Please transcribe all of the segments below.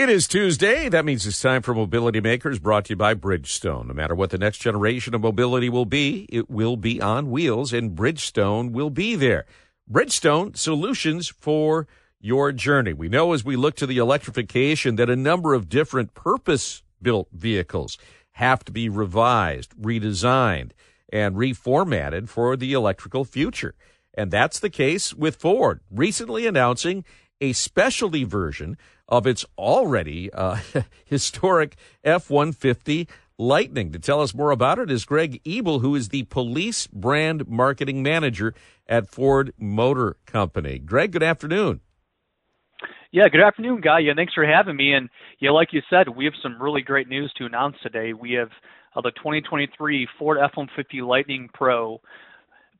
It is Tuesday. That means it's time for Mobility Makers brought to you by Bridgestone. No matter what the next generation of mobility will be, it will be on wheels and Bridgestone will be there. Bridgestone solutions for your journey. We know as we look to the electrification that a number of different purpose built vehicles have to be revised, redesigned, and reformatted for the electrical future. And that's the case with Ford, recently announcing a specialty version of its already uh, historic F 150 Lightning. To tell us more about it is Greg Ebel, who is the police brand marketing manager at Ford Motor Company. Greg, good afternoon. Yeah, good afternoon, Guy. Yeah, thanks for having me. And yeah, like you said, we have some really great news to announce today. We have uh, the 2023 Ford F-150 Lightning Pro.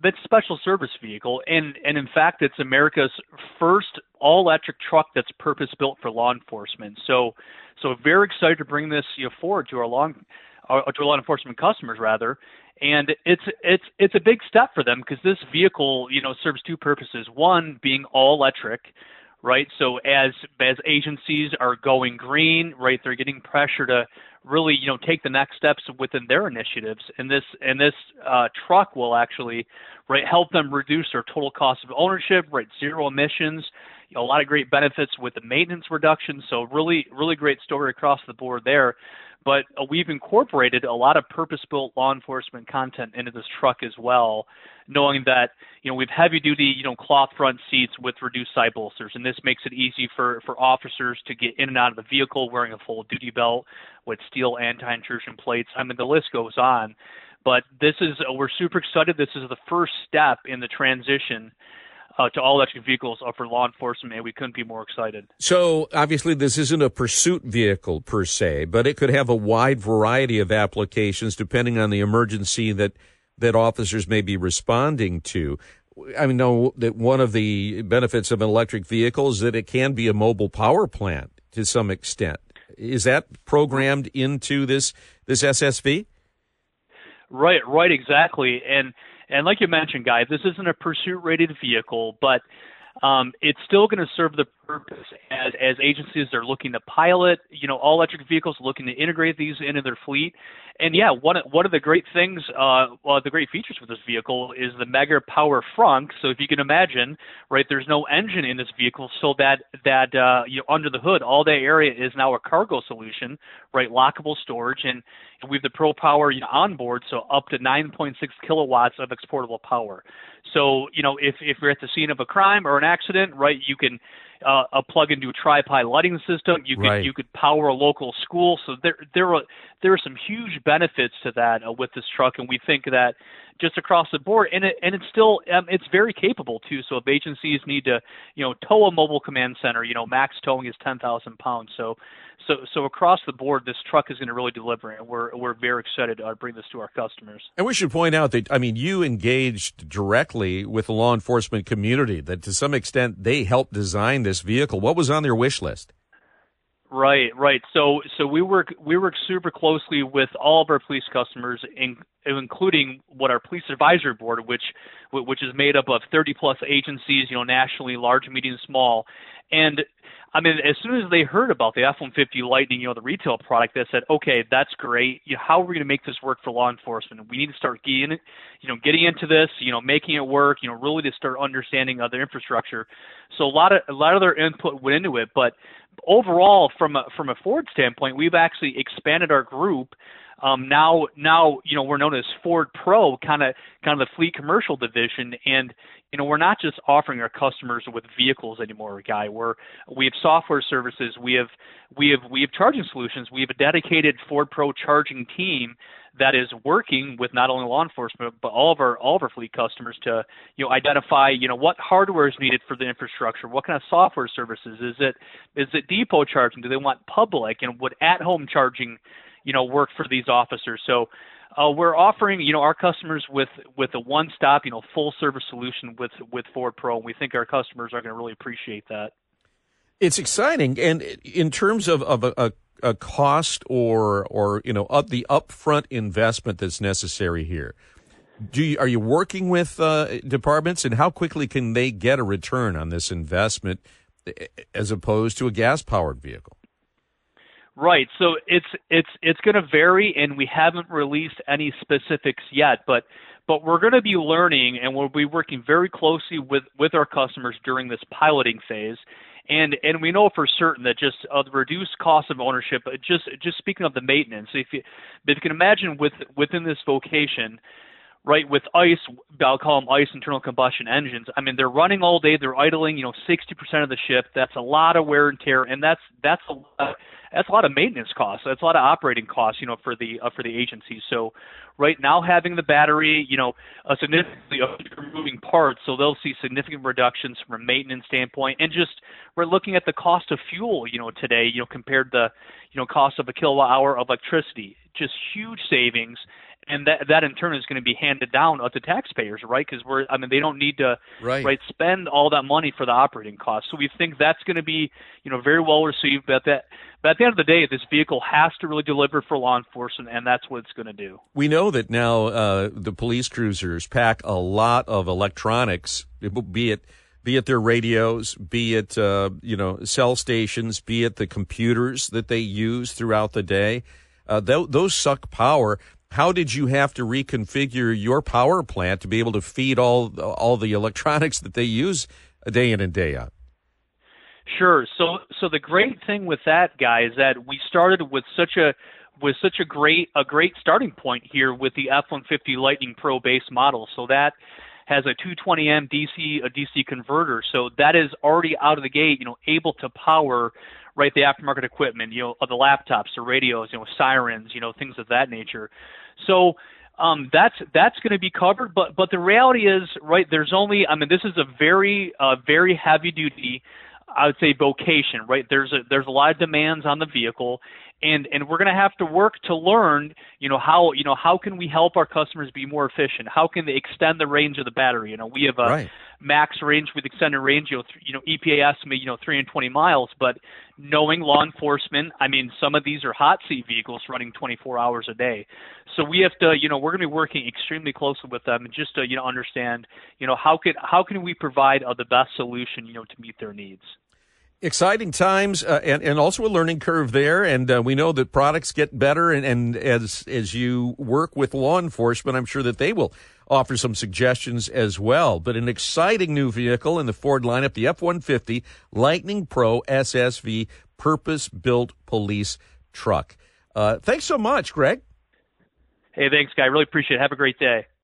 That's special service vehicle, and and in fact, it's America's first all-electric truck that's purpose-built for law enforcement. So, so very excited to bring this you know, forward to our law uh, to our law enforcement customers rather, and it's it's it's a big step for them because this vehicle you know serves two purposes. One being all electric, right? So as as agencies are going green, right, they're getting pressure to really you know take the next steps within their initiatives, and this and this uh, truck will actually right help them reduce their total cost of ownership, right, zero emissions. You know, a lot of great benefits with the maintenance reduction. So really, really great story across the board there but uh, we've incorporated a lot of purpose-built law enforcement content into this truck as well, knowing that you know we've heavy-duty you know cloth front seats with reduced side bolsters, and this makes it easy for for officers to get in and out of the vehicle wearing a full duty belt with steel anti-intrusion plates. I mean the list goes on, but this is uh, we're super excited. This is the first step in the transition uh, to all electric vehicles for law enforcement, and we couldn't be more excited. So, obviously, this isn't a pursuit vehicle per se, but it could have a wide variety of applications depending on the emergency that that officers may be responding to. I mean, know that one of the benefits of an electric vehicle is that it can be a mobile power plant to some extent. Is that programmed into this this SSV? Right, right, exactly, and and like you mentioned, Guy, this isn't a pursuit rated vehicle, but um, it's still going to serve the purpose as, as agencies are looking to pilot, you know, all electric vehicles, looking to integrate these into their fleet. And yeah, one one of the great things, uh, well, the great features with this vehicle is the mega power frunk. So if you can imagine, right, there's no engine in this vehicle, so that that uh, you know under the hood, all that area is now a cargo solution, right, lockable storage, and we have the Pro Power you know, on board, so up to 9.6 kilowatts of exportable power. So you know if if you're at the scene of a crime or an accident, right, you can uh, a plug into a tripod lighting system. You could right. you could power a local school. So there there are there are some huge benefits to that uh, with this truck, and we think that just across the board, and it and it's still um, it's very capable too. So if agencies need to you know tow a mobile command center, you know max towing is ten thousand pounds. So so so across the board, this truck is going to really deliver, and we're we're very excited to bring this to our customers. And we should point out that I mean you engaged directly with the law enforcement community. That to some extent they helped design this vehicle. What was on their wish list? Right, right. So, so we work we work super closely with all of our police customers, in, including what our police advisory board, which which is made up of 30 plus agencies, you know, nationally, large, medium, small, and I mean, as soon as they heard about the F-150 Lightning, you know, the retail product, they said, "Okay, that's great. You know, how are we going to make this work for law enforcement? We need to start getting, you know, getting into this, you know, making it work, you know, really to start understanding other infrastructure." So a lot of a lot of their input went into it, but overall, from a, from a Ford standpoint, we've actually expanded our group um, now, now you know we're known as Ford Pro, kind of kind of the fleet commercial division, and you know we're not just offering our customers with vehicles anymore, guy. We're we have software services, we have we have we have charging solutions, we have a dedicated Ford Pro charging team that is working with not only law enforcement but all of our all of our fleet customers to you know identify you know what hardware is needed for the infrastructure, what kind of software services? Is it is it depot charging? Do they want public? And would at home charging you know work for these officers. So uh, we're offering you know our customers with with a one stop you know full service solution with with Ford Pro, and we think our customers are going to really appreciate that. It's exciting, and in terms of of a, a, a cost or or you know up the upfront investment that's necessary here. Do you, are you working with uh, departments, and how quickly can they get a return on this investment, as opposed to a gas powered vehicle? Right. So it's it's it's going to vary, and we haven't released any specifics yet. But but we're going to be learning, and we'll be working very closely with with our customers during this piloting phase. And and we know for certain that just uh, the reduced cost of ownership, just just speaking of the maintenance, if you, if you can imagine with within this vocation, right, with ICE, I'll call them ICE internal combustion engines. I mean, they're running all day, they're idling, you know, 60% of the shift. That's a lot of wear and tear, and that's that's a lot, that's a lot of maintenance costs. That's a lot of operating costs, you know, for the uh, for the agency. So, right now having the battery, you know, a significantly moving parts, so they'll see significant reductions from a maintenance standpoint, and just we're looking at the cost of fuel, you know, today, you know, compared to, you know, cost of a kilowatt hour of electricity, just huge savings and that that in turn is going to be handed down to taxpayers, right? Because we're, I mean, they don't need to right. right spend all that money for the operating costs. So we think that's going to be, you know, very well received. But that, but at the end of the day, this vehicle has to really deliver for law enforcement, and that's what it's going to do. We know that now uh, the police cruisers pack a lot of electronics, be it be it their radios, be it uh, you know cell stations, be it the computers that they use throughout the day. Uh, th- those suck power how did you have to reconfigure your power plant to be able to feed all all the electronics that they use day in and day out? Sure. So so the great thing with that guy is that we started with such a with such a great a great starting point here with the F150 Lightning Pro base model. So that has a 220M DC a DC converter. So that is already out of the gate, you know, able to power right the aftermarket equipment, you know, the laptops, the radios, you know, sirens, you know, things of that nature. So um, that's that's going to be covered. But but the reality is, right? There's only. I mean, this is a very uh, very heavy duty. I would say vocation, right? There's a there's a lot of demands on the vehicle, and and we're going to have to work to learn you know how you know how can we help our customers be more efficient how can they extend the range of the battery you know we have a right. Max range with extended range you know th- you know EPA estimate you know 320 miles but knowing law enforcement I mean some of these are hot seat vehicles running 24 hours a day. So we have to you know we're going to be working extremely closely with them just to you know understand you know how could how can we provide uh, the best solution you know to meet their needs exciting times uh, and, and also a learning curve there. And uh, we know that products get better and, and as as you work with law enforcement i'm sure that they will offer some suggestions as well. But an exciting new vehicle in the ford lineup the f-150 lightning pro ssv purpose built police truck. Uh, thanks so much greg. Hey thanks guy. Really appreciate it. Have a great day